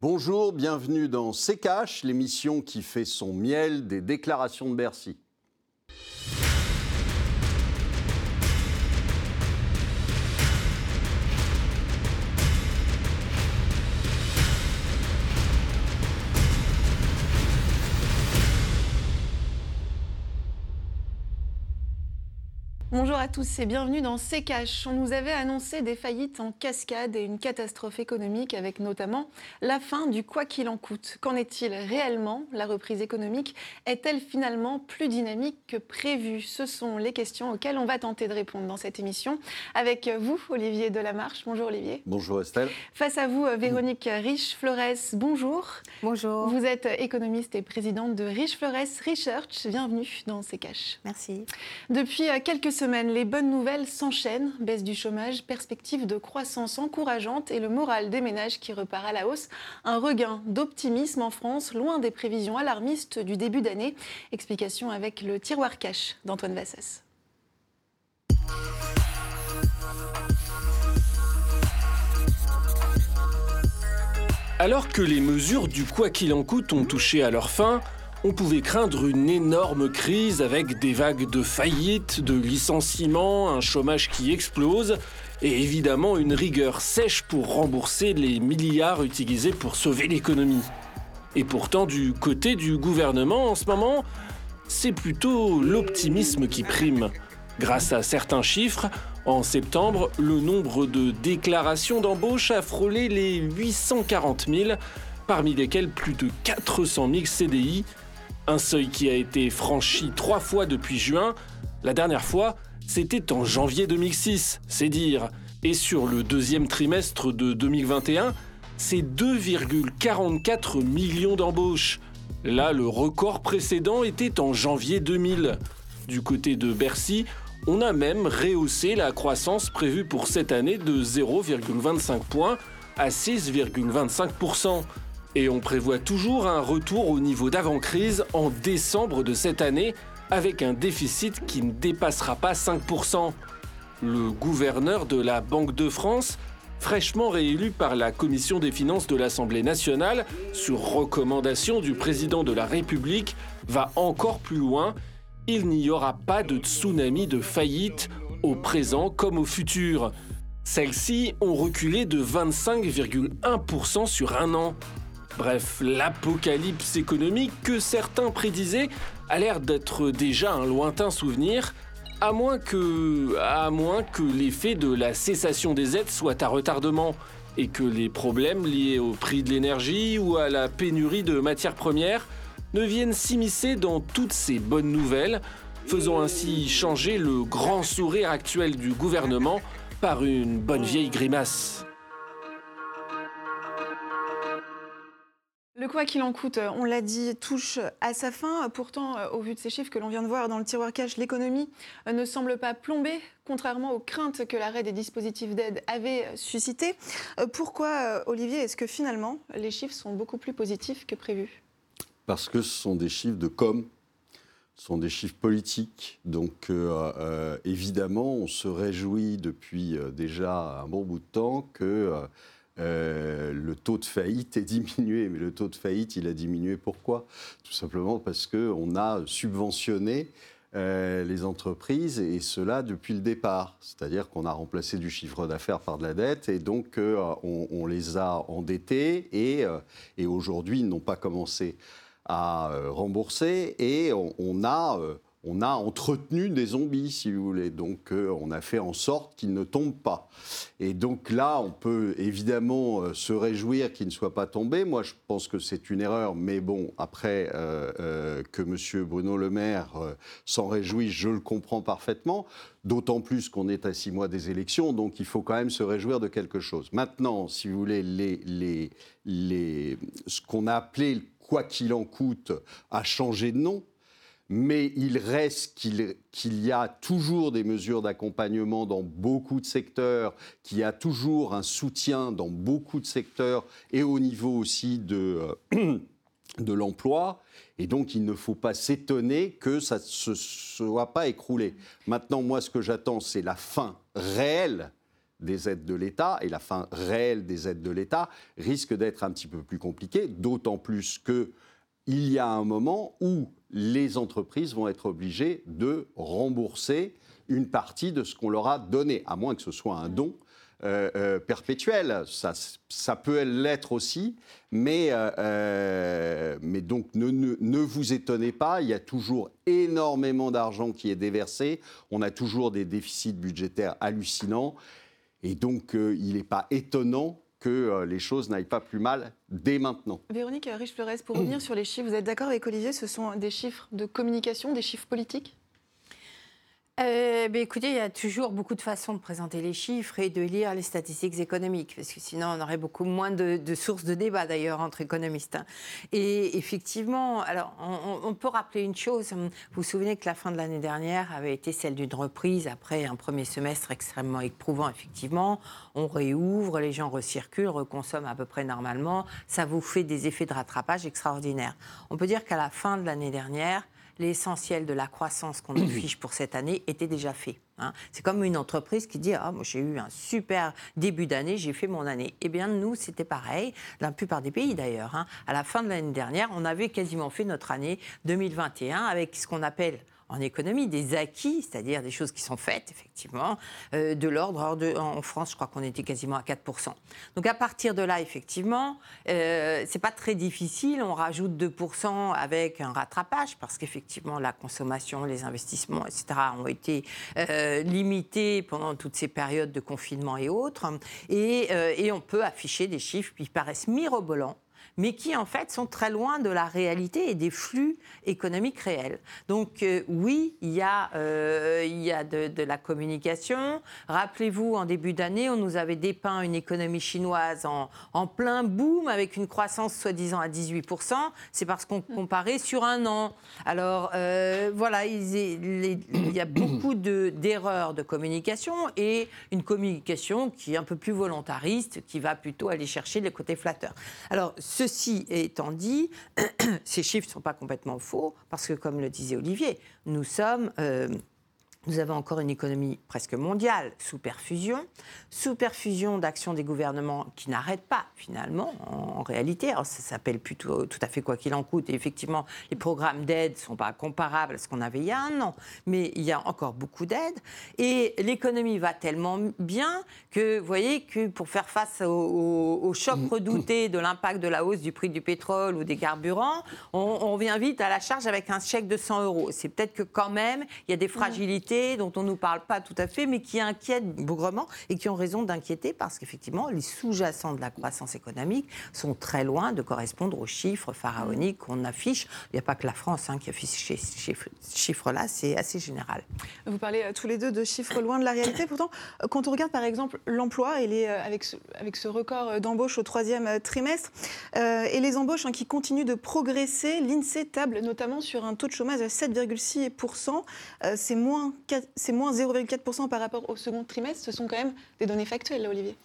Bonjour, bienvenue dans C'est l'émission qui fait son miel des déclarations de Bercy. Bonjour à tous et bienvenue dans C'est Cash. On nous avait annoncé des faillites en cascade et une catastrophe économique avec notamment la fin du quoi qu'il en coûte. Qu'en est-il réellement? La reprise économique est-elle finalement plus dynamique que prévu? Ce sont les questions auxquelles on va tenter de répondre dans cette émission avec vous, Olivier Delamarche. Bonjour Olivier. Bonjour Estelle. Face à vous, Véronique Riche-Flores. Bonjour. Bonjour. Vous êtes économiste et présidente de Riche-Flores Research. Bienvenue dans C'est Cash. Merci. Depuis quelques les bonnes nouvelles s'enchaînent. Baisse du chômage, perspective de croissance encourageante et le moral des ménages qui repart à la hausse. Un regain d'optimisme en France, loin des prévisions alarmistes du début d'année. Explication avec le tiroir cash d'Antoine Vassès. Alors que les mesures du quoi qu'il en coûte ont touché à leur fin, on pouvait craindre une énorme crise avec des vagues de faillites, de licenciements, un chômage qui explose et évidemment une rigueur sèche pour rembourser les milliards utilisés pour sauver l'économie. Et pourtant, du côté du gouvernement en ce moment, c'est plutôt l'optimisme qui prime. Grâce à certains chiffres, en septembre, le nombre de déclarations d'embauche a frôlé les 840 000, parmi lesquels plus de 400 000 CDI, un seuil qui a été franchi trois fois depuis juin. La dernière fois, c'était en janvier 2006, c'est dire. Et sur le deuxième trimestre de 2021, c'est 2,44 millions d'embauches. Là, le record précédent était en janvier 2000. Du côté de Bercy, on a même rehaussé la croissance prévue pour cette année de 0,25 points à 6,25%. Et on prévoit toujours un retour au niveau d'avant-crise en décembre de cette année avec un déficit qui ne dépassera pas 5%. Le gouverneur de la Banque de France, fraîchement réélu par la Commission des finances de l'Assemblée nationale sur recommandation du président de la République, va encore plus loin. Il n'y aura pas de tsunami de faillite au présent comme au futur. Celles-ci ont reculé de 25,1% sur un an. Bref, l'apocalypse économique que certains prédisaient a l'air d'être déjà un lointain souvenir, à moins que, à moins que l'effet de la cessation des aides soit à retardement et que les problèmes liés au prix de l'énergie ou à la pénurie de matières premières ne viennent s'immiscer dans toutes ces bonnes nouvelles, faisant ainsi changer le grand sourire actuel du gouvernement par une bonne vieille grimace. Le quoi qu'il en coûte, on l'a dit, touche à sa fin. Pourtant, euh, au vu de ces chiffres que l'on vient de voir dans le tiroir cash, l'économie euh, ne semble pas plombée, contrairement aux craintes que l'arrêt des dispositifs d'aide avait suscité. Euh, pourquoi, Olivier, est-ce que finalement les chiffres sont beaucoup plus positifs que prévu Parce que ce sont des chiffres de com, ce sont des chiffres politiques. Donc euh, évidemment, on se réjouit depuis déjà un bon bout de temps que euh, le taux de faillite est diminué. Mais le taux de faillite, il a diminué pourquoi? Tout simplement parce qu'on a subventionné euh, les entreprises et cela depuis le départ. C'est-à-dire qu'on a remplacé du chiffre d'affaires par de la dette et donc euh, on, les a endettés et, et aujourd'hui ils n'ont pas commencé à rembourser et on a on a entretenu des zombies, si vous voulez. Donc, euh, on a fait en sorte qu'ils ne tombent pas. Et donc là, on peut évidemment euh, se réjouir qu'ils ne soient pas tombés. Moi, je pense que c'est une erreur, mais bon, après euh, que M. Bruno Le Maire s'en réjouisse, je le comprends parfaitement. D'autant plus qu'on est à six mois des élections, donc il faut quand même se réjouir de quelque chose. Maintenant, si vous voulez, ce qu'on a appelé quoi qu'il en coûte a changé de nom mais il reste qu'il y a toujours des mesures d'accompagnement dans beaucoup de secteurs, qu'il y a toujours un soutien dans beaucoup de secteurs et au niveau aussi de, euh, de l'emploi. Et donc, il ne faut pas s'étonner que ça ne se soit pas écroulé. Maintenant, moi, ce que j'attends, c'est la fin réelle des aides de l'État et la fin réelle des aides de l'État risque d'être un petit peu plus compliquée, d'autant plus que il y a un moment où les entreprises vont être obligées de rembourser une partie de ce qu'on leur a donné, à moins que ce soit un don. Euh, euh, perpétuel. Ça, ça peut l'être aussi, mais, euh, mais donc ne, ne, vous étonnez pas, il y a toujours énormément d'argent qui est déversé, on a toujours des déficits budgétaires hallucinants, et donc il n'est pas étonnant que les choses n'aillent pas plus mal dès maintenant. Véronique Riche-Flores, pour revenir sur les chiffres, vous êtes d'accord avec Olivier, ce sont des chiffres de communication, des chiffres politiques? Euh, ben, écoutez, il y a toujours beaucoup de façons de présenter les chiffres et de lire les statistiques économiques, parce que sinon on aurait beaucoup moins de, sources de débat d'ailleurs entre économistes. Hein. Et effectivement, alors on, peut rappeler une chose. Vous vous souvenez que la fin de l'année dernière avait été celle d'une reprise après un premier semestre extrêmement éprouvant, effectivement. On réouvre, les gens recirculent, reconsomment à peu près normalement. Ça vous fait des effets de rattrapage extraordinaires. On peut dire qu'à la fin de l'année dernière, l'essentiel de la croissance qu'on affiche pour cette année était déjà fait. Hein. C'est comme une entreprise qui dit Ah, moi j'ai eu un super début d'année, j'ai fait mon année. Eh bien, nous, c'était pareil, dans la plupart des pays d'ailleurs. Hein. À la fin de l'année dernière, on avait quasiment fait notre année 2021 avec ce qu'on appelle en économie, des acquis, c'est-à-dire des choses qui sont faites, effectivement, euh, de l'ordre. En France, je crois qu'on était quasiment à 4%. Donc à partir de là, effectivement, euh, c'est pas très difficile. On rajoute 2% avec un rattrapage, parce qu'effectivement, la consommation, les investissements, etc., ont été euh, limités pendant toutes ces périodes de confinement et autres. Et, euh, et on peut afficher des chiffres qui paraissent mirobolants mais qui en fait sont très loin de la réalité et des flux économiques réels. Donc euh, oui, il y a, euh, il y a de, la communication. Rappelez-vous, en début d'année, on nous avait dépeint une économie chinoise en, plein boom avec une croissance soi-disant à 18%. C'est parce qu'on comparait sur un an. Alors euh, voilà, il, il, y a beaucoup d'erreurs de, de communication et une communication qui est un peu plus volontariste, qui va plutôt aller chercher les côtés flatteurs. Alors ce Ceci étant dit, ces chiffres ne sont pas complètement faux, parce que, comme le disait Olivier, nous sommes euh, nous avons encore une économie presque mondiale sous perfusion, sous perfusion d'actions des gouvernements qui n'arrêtent pas finalement en, réalité. Alors, ça s'appelle plutôt tout à fait quoi qu'il en coûte. Et effectivement, les programmes d'aide ne sont pas comparables à ce qu'on avait il y a un an, mais il y a encore beaucoup d'aide. Et l'économie va tellement bien que, vous voyez, que pour faire face au, choc redouté de l'impact de la hausse du prix du pétrole ou des carburants, on, on vient vite à la charge avec un chèque de 100 euros. C'est peut-être que quand même, il y a des fragilités dont on ne nous parle pas tout à fait, mais qui inquiètent bougrement et qui ont raison d'inquiéter parce qu'effectivement, les sous-jacents de la croissance économique sont très loin de correspondre aux chiffres pharaoniques qu'on affiche. Il n'y a pas que la France hein, qui affiche ces chiffres-là, c'est assez général. Vous parlez euh, tous les deux de chiffres loin de la réalité. Pourtant, euh, quand on regarde par exemple l'emploi, euh, avec, ce, avec ce record d'embauche au troisième trimestre, et les embauches hein, qui continuent de progresser, l'INSEE table notamment sur un taux de chômage à 7,6%. c'est moins c'est moins 0,4% par rapport au second trimestre. Ce sont quand même des données factuelles, Olivier.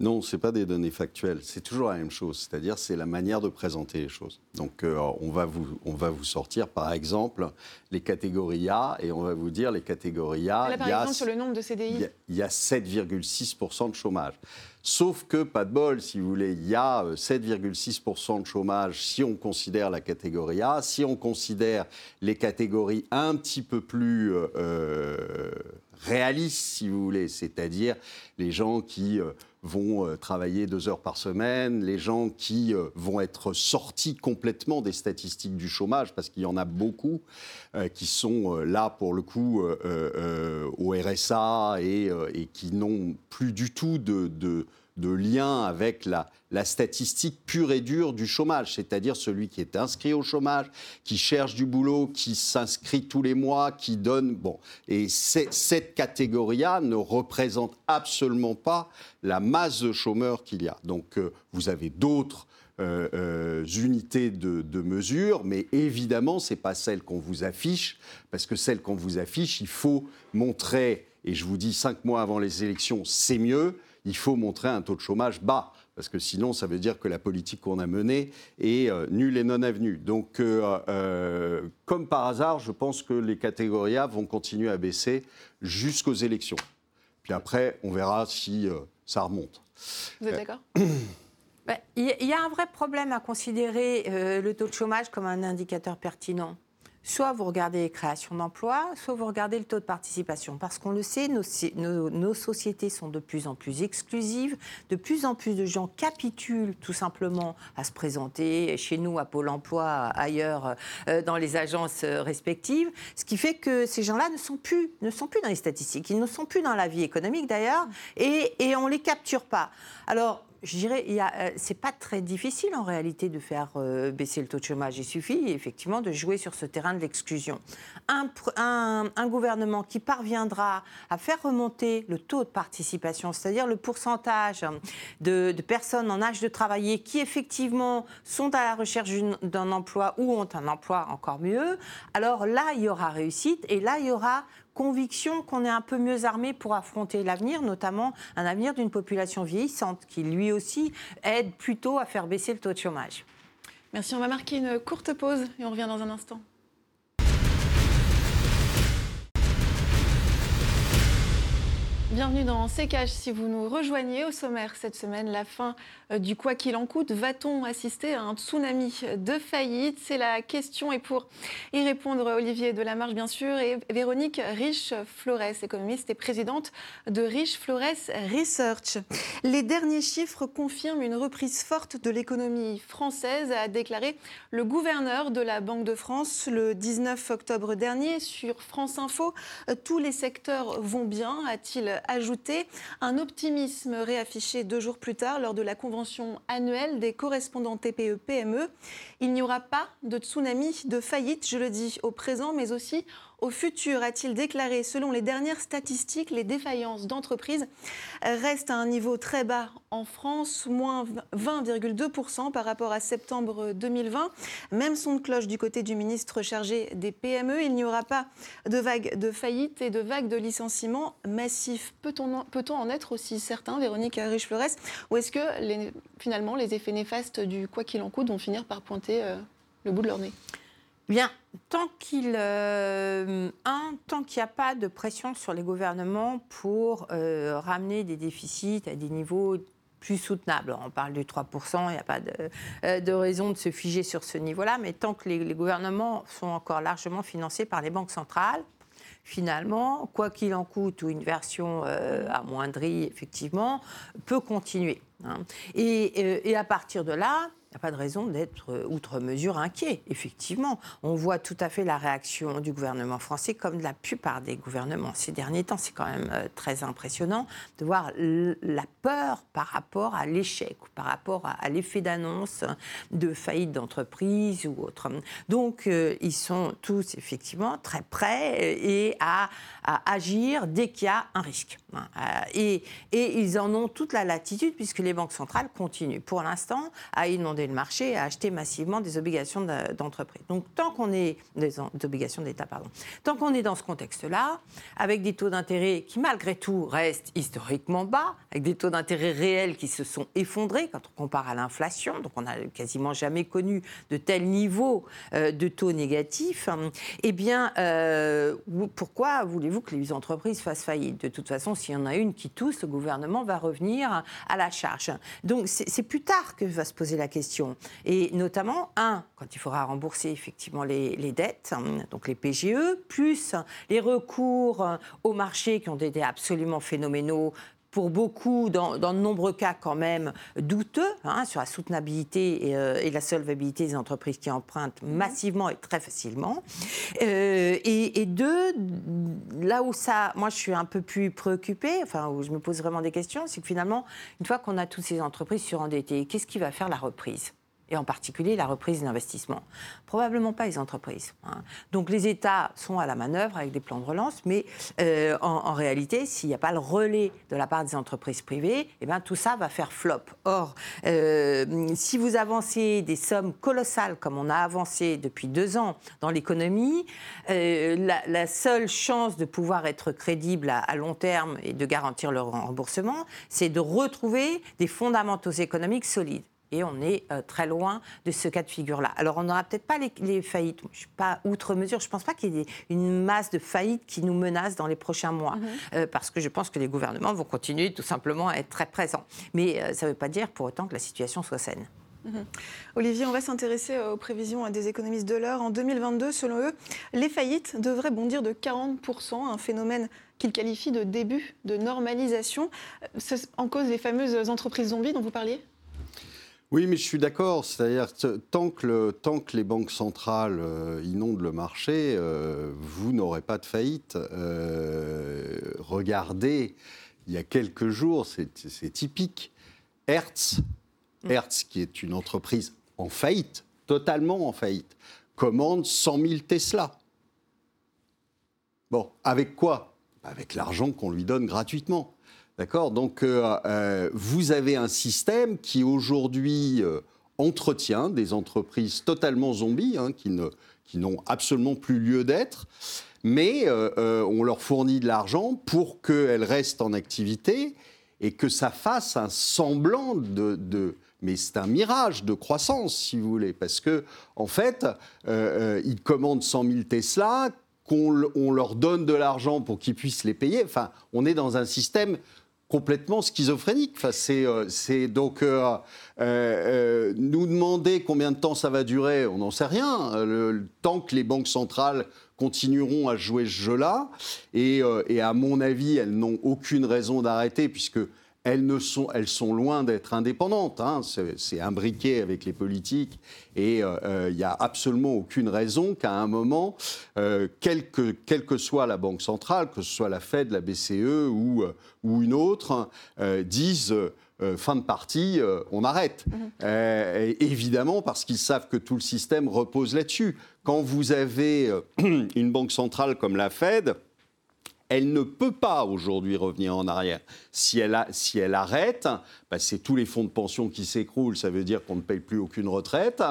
Non, ce n'est pas des données factuelles. C'est toujours la même chose. C'est-à-dire, c'est la manière de présenter les choses. Donc, euh, on, va vous, on va vous sortir, par exemple, les catégories A et on va vous dire les catégories A. Là, par exemple, sur le nombre de CDI. Il y a, a 7,6% de chômage. Sauf que, pas de bol, si vous voulez, il y a 7,6% euh, de chômage si on considère la catégorie A. Si on considère les catégories un petit peu plus euh, réalistes, si vous voulez, c'est-à-dire les gens qui vont travailler deux heures par semaine, les gens qui vont être sortis complètement des statistiques du chômage, parce qu'il y en a beaucoup qui sont là pour le coup au RSA et, qui n'ont plus du tout de de lien avec la, la statistique pure et dure du chômage, c'est-à-dire celui qui est inscrit au chômage, qui cherche du boulot, qui s'inscrit tous les mois, qui donne... Bon, et cette catégorie-là ne représente absolument pas la masse de chômeurs qu'il y a. Donc euh, vous avez d'autres euh, euh, unités de, de, mesure, mais évidemment, ce n'est pas celle qu'on vous affiche, parce que celle qu'on vous affiche, il faut montrer, et je vous dis cinq mois avant les élections, c'est mieux, il faut montrer un taux de chômage bas parce que sinon, ça veut dire que la politique qu'on a menée est euh, nulle et non avenue. Donc, euh, euh, comme par hasard, je pense que les catégories A vont continuer à baisser jusqu'aux élections. Puis après, on verra si ça remonte. Vous êtes d'accord Il y a un vrai problème à considérer le taux de chômage comme un indicateur pertinent soit vous regardez les créations d'emplois, soit vous regardez le taux de participation. Parce qu'on le sait, nos, sociétés sont de plus en plus exclusives, de plus en plus de gens capitulent tout simplement à se présenter chez nous, à Pôle emploi, ailleurs, euh, dans les agences euh, respectives, ce qui fait que ces gens-là ne sont plus, ne sont plus dans les statistiques, ils ne sont plus dans la vie économique d'ailleurs, et, et on ne les capture pas. Alors, je dirais, euh, c'est pas très difficile en réalité de faire euh, baisser le taux de chômage. Il suffit effectivement de jouer sur ce terrain de l'exclusion. Un, gouvernement qui parviendra à faire remonter le taux de participation, c'est-à-dire le pourcentage de, personnes en âge de travailler qui effectivement sont à la recherche d'un emploi ou ont un emploi encore mieux, alors là, il y aura réussite et là, il y aura conviction qu'on est un peu mieux armé pour affronter l'avenir, notamment un avenir d'une population vieillissante qui lui aussi aide plutôt à faire baisser le taux de chômage. Merci, on va marquer une courte pause et on revient dans un instant. Bienvenue dans CKH. Si vous nous rejoignez au sommaire cette semaine, la fin euh, du quoi qu'il en coûte, va-t-on assister à un tsunami de faillite? C'est la question. Et pour y répondre, Olivier Delamarche, bien sûr, et Véronique Rich-Flores, économiste et présidente de Rich-Flores Research. Les derniers chiffres confirment une reprise forte de l'économie française, a déclaré le gouverneur de la Banque de France le 19 octobre dernier sur France Info. Tous les secteurs vont bien, a-t-il ajouté un optimisme réaffiché deux jours plus tard lors de la convention annuelle des correspondants TPE-PME. E. Il n'y aura pas de tsunami de faillite, je le dis, au présent, mais aussi au futur, a-t-il déclaré. Selon les dernières statistiques, les défaillances d'entreprises restent à un niveau très bas en France, moins 20,2% par rapport à septembre 2020. Même son de cloche du côté du ministre chargé des PME. Il n'y aura pas de vague de faillite et de vague de licenciements massifs. Peut-on peut en être aussi certain, Véronique Riche-Flores? Ou est-ce que finalement les effets néfastes du quoi qu'il en coûte vont finir par pointer euh, le bout de leur nez? Bien, tant qu'il euh, n'y a pas de pression sur les gouvernements pour euh, ramener des déficits à des niveaux plus soutenables. On parle du 3%, il n'y a pas euh, de, raison de se figer sur ce niveau-là, mais tant que les, gouvernements sont encore largement financés par les banques centrales, finalement, quoi qu'il en coûte, ou une version amoindrie, effectivement, peut continuer. Hein. et, à partir de là, il n'y a pas de raison d'être euh, outre mesure inquiet. Effectivement, on voit tout à fait la réaction du gouvernement français, comme de la plupart des gouvernements ces derniers temps. C'est quand même euh, très impressionnant de voir la peur par rapport à l'échec, par rapport à, l'effet d'annonce de faillite d'entreprise ou autre. Donc, euh, ils sont tous effectivement très prêts et à, agir dès qu'il y a un risque. Hein. Et, ils en ont toute la latitude puisque les banques centrales continuent pour l'instant à le marché à acheter massivement des obligations d'entreprise. Donc tant qu'on est des, obligations d'État, pardon. Tant qu'on est dans ce contexte-là, avec des taux d'intérêt qui malgré tout restent historiquement bas, avec des taux d'intérêt réels qui se sont effondrés quand on compare à l'inflation, donc on n'a quasiment jamais connu de tel niveau euh, de taux négatifs. Eh bien, euh, pourquoi voulez-vous que les entreprises fassent faillite? De toute façon, s'il y en a une qui tousse, le gouvernement va revenir à la charge. Donc c'est plus tard que va se poser la question et notamment, un, quand il faudra rembourser effectivement les, dettes, hein, donc les PGE, plus les recours au marché qui ont été absolument phénoménaux pour beaucoup, dans, de nombreux cas quand même, douteux hein, sur la soutenabilité euh, et, la solvabilité des entreprises qui empruntent mhm. massivement et très facilement. Euh, et, deux, là où ça, moi je suis un peu plus préoccupée, enfin où je me pose vraiment des questions, c'est que finalement, une fois qu'on a toutes ces entreprises surendettées, qu'est-ce qui va faire la reprise? Et en particulier la reprise d'investissement. Probablement pas les entreprises. Hein. Donc les États sont à la manœuvre avec des plans de relance, mais euh, en, réalité, s'il n'y a pas le relais de la part des entreprises privées, eh ben, tout ça va faire flop. Or, euh, si vous avancez des sommes colossales comme on a avancé depuis deux ans dans l'économie, euh, la, seule chance de pouvoir être crédible à, long terme et de garantir le remboursement, c'est de retrouver des fondamentaux économiques solides. Et on est euh, très loin de ce cas de figure-là. Alors, on n'aura peut-être pas les, faillites. Je ne suis pas outre mesure. Je ne pense pas qu'il y ait une masse de faillites qui nous menace dans les prochains mois. Mhm. Euh, parce que je pense que les gouvernements vont continuer tout simplement à être très présents. Mais euh, ça ne veut pas dire pour autant que la situation soit saine. Mhm. Olivier, on va s'intéresser aux prévisions des économistes de l'heure. En 2022, selon eux, les faillites devraient bondir de 40%, un phénomène qu'ils qualifient de début de normalisation. En cause les fameuses entreprises zombies dont vous parliez? Oui, mais je suis d'accord. C'est-à-dire tant que, tant que les banques centrales euh, inondent le marché, euh, vous n'aurez pas de faillite. Euh, regardez, il y a quelques jours, c'est typique, Hertz, mm. Hertz, qui est une entreprise en faillite, totalement en faillite, commande 100 000 Tesla. Bon, avec quoi? Avec l'argent qu'on lui donne gratuitement. D'accord? Donc, euh, euh, vous avez un système qui aujourd'hui euh, entretient des entreprises totalement zombies, hein, qui, n'ont absolument plus lieu d'être, mais on leur fournit de l'argent pour qu'elles restent en activité et que ça fasse un semblant de, mais c'est un mirage de croissance, si vous voulez, parce que en fait, ils commandent 100 000 Tesla, qu'on on leur donne de l'argent pour qu'ils puissent les payer. Enfin, on est dans un système complètement schizophrénique. Enfin, c'est, euh, donc euh, euh, nous demander combien de temps ça va durer, on n'en sait rien. Le, tant que les banques centrales continueront à jouer ce jeu-là, et, et, à mon avis, elles n'ont aucune raison d'arrêter puisque elles, ne sont, elles sont loin d'être indépendantes. Hein. C'est imbriqué avec les politiques et il euh, n'y euh, a absolument aucune raison qu'à un moment, euh, quelle, que, quelle, que, soit la Banque centrale, que ce soit la Fed, la BCE ou, ou une autre, disent fin de partie, on arrête. Mhm. évidemment, parce qu'ils savent que tout le système repose là-dessus. Quand vous avez une banque centrale comme la Fed, elle ne peut pas aujourd'hui revenir en arrière. Si elle, si elle arrête, bah, c'est tous les fonds de pension qui s'écroulent, ça veut dire qu'on ne paye plus aucune retraite.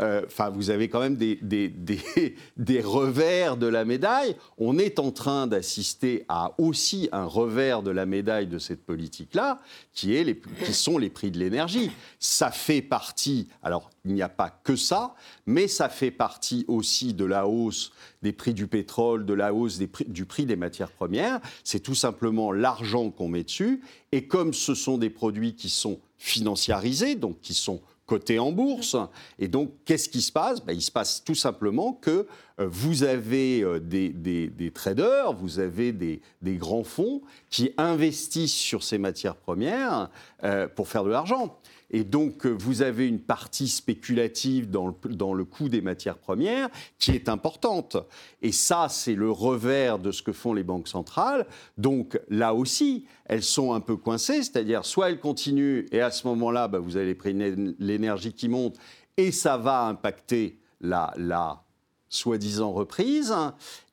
Euh, enfin, vous avez quand même des, des, des, revers de la médaille. On est en train d'assister à aussi un revers de la médaille de cette politique-là, qui, qui sont les prix de l'énergie. Ça fait partie, alors il n'y a pas que ça, mais ça fait partie aussi de la hausse des prix du pétrole, de la hausse des du prix des matières premières. C'est tout simplement l'argent qu'on met dessus. Et comme ce sont des produits qui sont financiarisés, donc qui sont cotés en bourse, et donc qu'est-ce qui se passe? Ben, Il se passe tout simplement que euh, vous avez euh, des, traders, vous avez des, grands fonds qui investissent sur ces matières premières euh, pour faire de l'argent. Et donc, euh, vous avez une partie spéculative dans le, coût des matières premières qui est importante. Et ça, c'est le revers de ce que font les banques centrales. Donc, là aussi, elles sont un peu coincées, c'est-à-dire soit elles continuent, et à ce moment-là, bah, vous avez les prix de l'énergie qui montent, et ça va impacter la, la soi-disant reprise,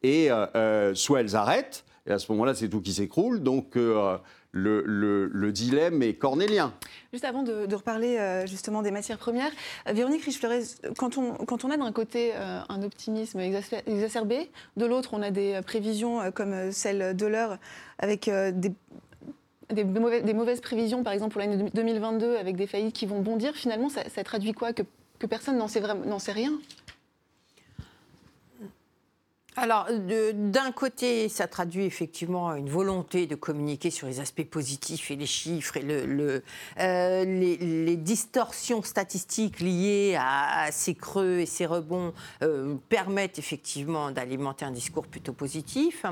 et euh, euh, soit elles arrêtent, et à ce moment-là, c'est tout qui s'écroule. Donc, le, dilemme est cornélien. Juste avant de, reparler euh, justement des matières premières, euh, Véronique Riche-Flores, quand on, quand on a d'un côté euh, un optimisme exacerbé, de l'autre on a des prévisions comme celle de l'heure avec des mauvaises, prévisions, par exemple pour l'année 2022, avec des faillites qui vont bondir, finalement, ça, traduit quoi? Que, personne n'en sait rien? Alors, d'un côté, ça traduit effectivement une volonté de communiquer sur les aspects positifs et les chiffres et euh, les, distorsions statistiques liées à, ces creux et ces rebonds euh, permettent effectivement d'alimenter un discours plutôt positif.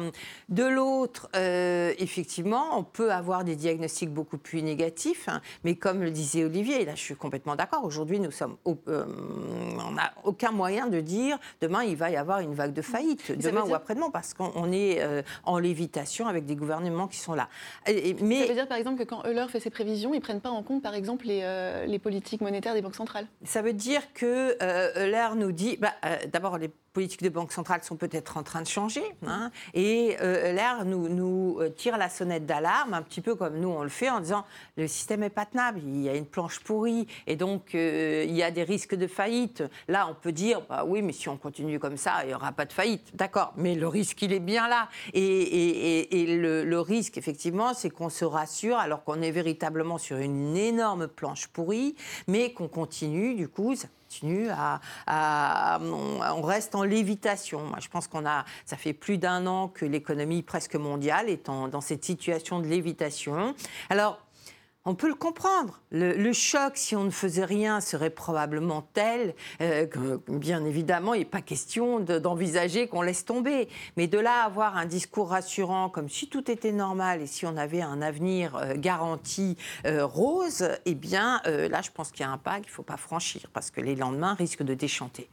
De l'autre, euh, effectivement, on peut avoir des diagnostics beaucoup plus négatifs, hein, mais comme le disait Olivier, et là je suis complètement d'accord, aujourd'hui nous sommes, on n'a aucun moyen de dire demain il va y avoir une vague de faillite demain ou après-demain, parce qu'on est euh, en lévitation avec des gouvernements qui sont là. mais... Ça veut dire par exemple que quand Euler fait ses prévisions, ils ne prennent pas en compte par exemple les, euh, les, politiques monétaires des banques centrales? Ça veut dire que euh, Euler nous dit, bah, d'abord les politiques de banque centrale sont peut-être en train de changer. Hein. et euh, l'air nous, euh, tire la sonnette d'alarme, un petit peu comme nous on le fait, en disant le système est pas tenable, il y a une planche pourrie, et donc euh, il y a des risques de faillite. Là, on peut dire, bah oui, mais si on continue comme ça, il n'y aura pas de faillite. D'accord, mais le risque, il est bien là. Et, le, risque, effectivement, c'est qu'on se rassure alors qu'on est véritablement sur une énorme planche pourrie, mais qu'on continue, du coup, continue à, on reste en lévitation. Moi, je pense qu'on a, ça fait plus d'un an que l'économie presque mondiale est dans cette situation de lévitation. Alors, on peut le comprendre. Le, choc, si on ne faisait rien, serait probablement tel euh, que, bien évidemment, il n'est pas question d'envisager qu'on laisse tomber. Mais de là avoir un discours rassurant, comme si tout était normal et si on avait un avenir euh, garanti euh, rose, eh bien, là, je pense qu'il y a un pas qu'il ne faut pas franchir parce que les lendemains risquent de déchanter.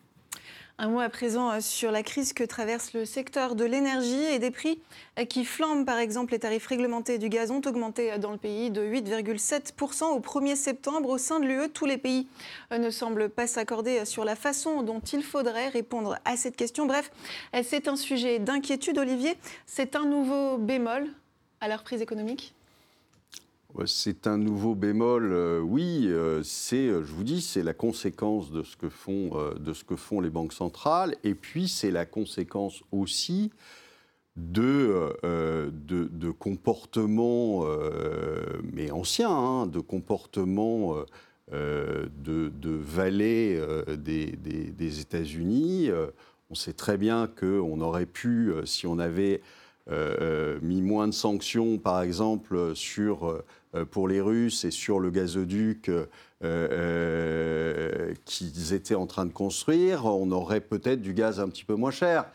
Un mot à présent euh, sur la crise que traverse le secteur de l'énergie et des prix euh, qui flambent. Par exemple, les tarifs réglementés du gaz ont augmenté euh, dans le pays de 8,7% au 1er septembre. Au sein de l'UE, tous les pays ne semblent pas s'accorder sur la façon dont il faudrait répondre à cette question. Bref, c'est un sujet d'inquiétude. Olivier, c'est un nouveau bémol à la reprise économique? C'est un nouveau bémol, euh, oui. Euh, c'est, euh, je vous dis, c'est la conséquence de ce que font, les banques centrales, et puis c'est la conséquence aussi de, comportements, mais anciens, hein, de comportements de, de vallées des, des, des États-Unis. on sait très bien qu'on aurait pu, si on avait mis moins de sanctions, par exemple, sur euh, pour les Russes et sur le gazoduc euh, euh, qu'ils étaient en train de construire, on aurait peut-être du gaz un petit peu moins cher.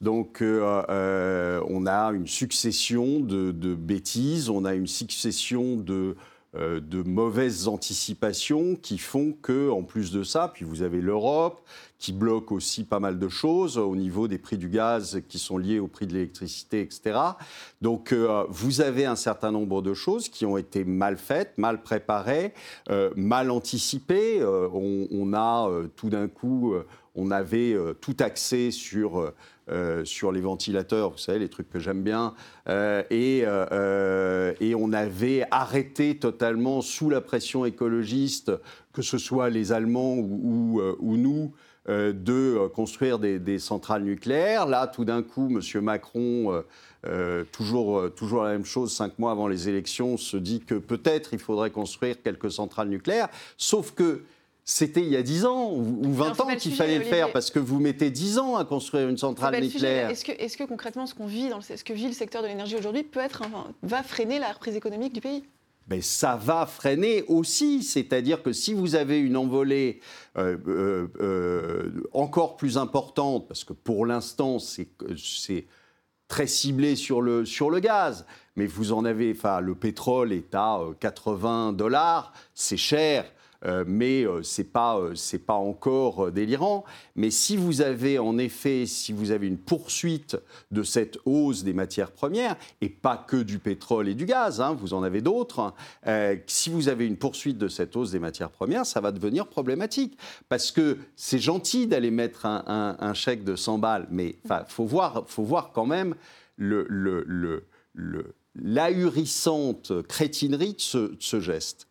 Donc on a une succession de, de, bêtises, on a une succession de euh, de mauvaises anticipations qui font que, en plus de ça, puis vous avez l'Europe qui bloque aussi pas mal de choses au niveau des prix du gaz qui sont liés au prix de l'électricité, etc. Donc euh, vous avez un certain nombre de choses qui ont été mal faites, mal préparées, euh, mal anticipées. on, a tout d'un coup, on avait tout axé sur euh, sur les ventilateurs, vous savez, les trucs que j'aime bien. Euh, et, euh, et, on avait arrêté totalement, sous la pression écologiste, que ce soit les Allemands ou, ou, nous, de construire des, des, centrales nucléaires. Là, tout d'un coup, M. Macron, toujours, toujours la même chose, cinq mois avant les élections, se dit que peut-être il faudrait construire quelques centrales nucléaires. Sauf que c'était il y a 10 ans ou 20 ans qu'il fallait le faire parce que vous mettez 10 ans à construire une centrale nucléaire. Est-ce que, est que, concrètement ce qu'on vit, dans ce que vit le secteur de l'énergie aujourd'hui peut être, va freiner la reprise économique du pays? Ben, ça va freiner aussi. C'est-à-dire que si vous avez une envolée euh, euh, euh, encore plus importante, parce que pour l'instant, c'est très ciblé sur le, sur le gaz, mais vous en avez, enfin, le pétrole est à 80 dollars, c'est cher. Euh, mais euh, ce n'est pas, euh, pas encore délirant. Mais si vous avez en effet, si vous avez une poursuite de cette hausse des matières premières, et pas que du pétrole et du gaz, hein, vous en avez d'autres, si vous avez une poursuite de cette hausse des matières premières, ça va devenir problématique. Parce que c'est gentil d'aller mettre un, chèque de 100 balles, mais il faut voir, faut voir quand même l'ahurissante crétinerie de ce geste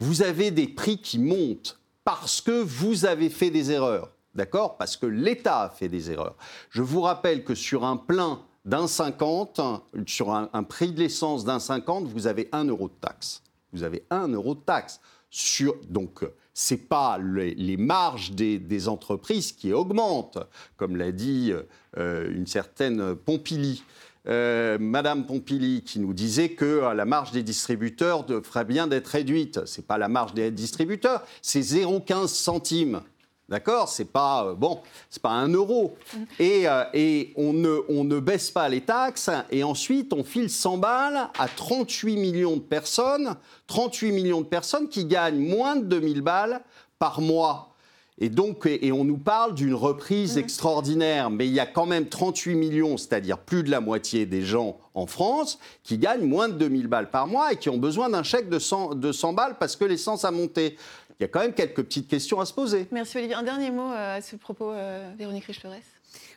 vous avez des prix qui montent parce que vous avez fait des erreurs. D'accord? Parce que l'État a fait des erreurs. Je vous rappelle que sur un plein d'un 50, sur un, prix de l'essence d'un 50, vous avez 1 euro de taxe. Vous avez 1 euro de taxe. Sur, donc, ce n'est pas les, marges des, entreprises qui augmentent, comme l'a dit euh, une certaine Pompili. Euh, Madame Pompili qui nous disait que euh, la marge des distributeurs ferait bien d'être réduite. Ce n'est pas la marge des distributeurs, c'est 0,15 centimes. D'accord? C'est pas euh, bon, c'est pas un euro. Et, et on, ne, on, ne, baisse pas les taxes et ensuite on file 100 balles à 38 millions de personnes, 38 millions de personnes qui gagnent moins de 2000 balles par mois. Et donc, et on nous parle d'une reprise mhm. extraordinaire, mais il y a quand même 38 millions, c'est-à-dire plus de la moitié des gens en France, qui gagnent moins de 2000 balles par mois et qui ont besoin d'un chèque de 100, de 100 balles parce que l'essence a monté. Il y a quand même quelques petites questions à se poser. Merci Olivier. Un dernier mot euh, à ce propos, euh, Véronique Riche-Flores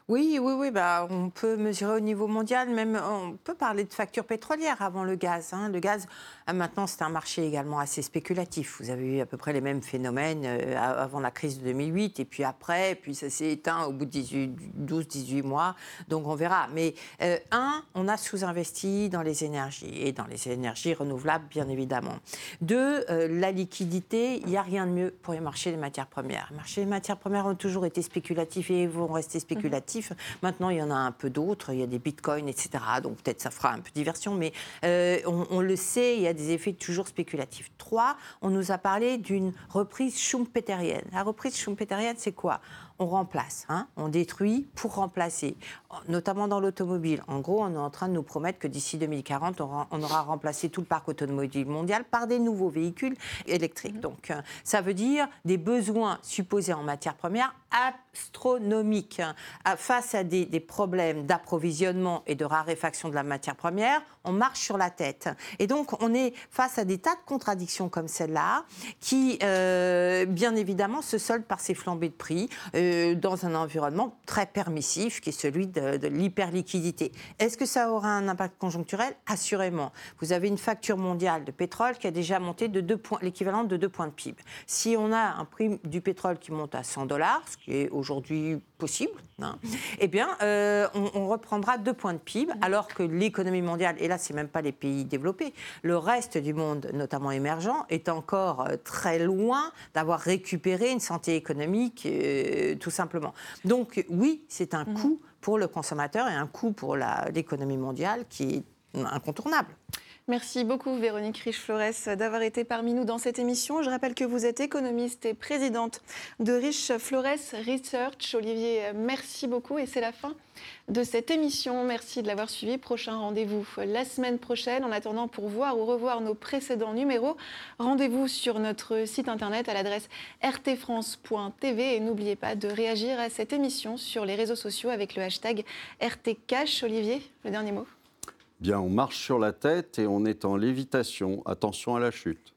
Oui, oui, oui. Bah, on peut mesurer au niveau mondial, même on peut parler de factures pétrolières avant le gaz. Hein. Le gaz, maintenant, c'est un marché également assez spéculatif. Vous avez eu à peu près les mêmes phénomènes euh, avant la crise de 2008, et puis après, puis ça s'est éteint au bout de 12-18 mois. Donc on verra. Mais euh, un, on a sous-investi dans les énergies et dans les énergies renouvelables, bien évidemment. Deux, euh, la liquidité. Il n'y a rien de mieux pour les marchés des matières premières. Les marchés des matières premières ont toujours été spéculatifs et vont rester spéculatifs. Maintenant, il y en a un peu d'autres. Il y a des bitcoins, etc. Donc peut-être ça fera un peu diversion, mais euh, on, le sait, il y a des effets toujours spéculatifs. Trois, on nous a parlé d'une reprise schumpeterienne. La reprise schumpeterienne, c'est quoi? On remplace, hein. on détruit pour remplacer, notamment dans l'automobile. En gros, on est en train de nous promettre que d'ici 2040, on aura, remplacé tout le parc automobile mondial par des nouveaux véhicules électriques. Mmh. Donc, euh, ça veut dire des besoins supposés en matières premières astronomiques. Hein. Face à des, problèmes d'approvisionnement et de raréfaction de la matière première, on marche sur la tête. Et donc, on est face à des tas de contradictions comme celle-là, qui, euh, bien évidemment, se soldent par ces flambées de prix. Euh, dans un environnement très permissif qui est celui de, l'hyperliquidité. Est-ce que ça aura un impact conjoncturel? Assurément. Vous avez une facture mondiale de pétrole qui a déjà monté de l'équivalent de 2 points de PIB. Si on a un prix du pétrole qui monte à 100 dollars, ce qui est aujourd'hui possible, hein, eh bien, euh, on, reprendra 2 points de PIB, alors que l'économie mondiale, et là, c'est même pas les pays développés, le reste du monde, notamment émergent, est encore euh, très loin d'avoir récupéré une santé économique euh, tout simplement. Donc oui, c'est un mhm. coût pour le consommateur et un coût pour l'économie mondiale qui est incontournable. Merci beaucoup Véronique Riche-Flores d'avoir été parmi nous dans cette émission. Je rappelle que vous êtes économiste et présidente de Riche Flores Research. Olivier, merci beaucoup et c'est la fin de cette émission. Merci de l'avoir suivi. Prochain rendez-vous la semaine prochaine. En attendant, pour voir ou revoir nos précédents numéros, rendez-vous sur notre site internet à l'adresse rtfrance.tv et n'oubliez pas de réagir à cette émission sur les réseaux sociaux avec le hashtag RTCash. Olivier, le dernier mot Bien, on marche sur la tête et on est en lévitation. Attention à la chute.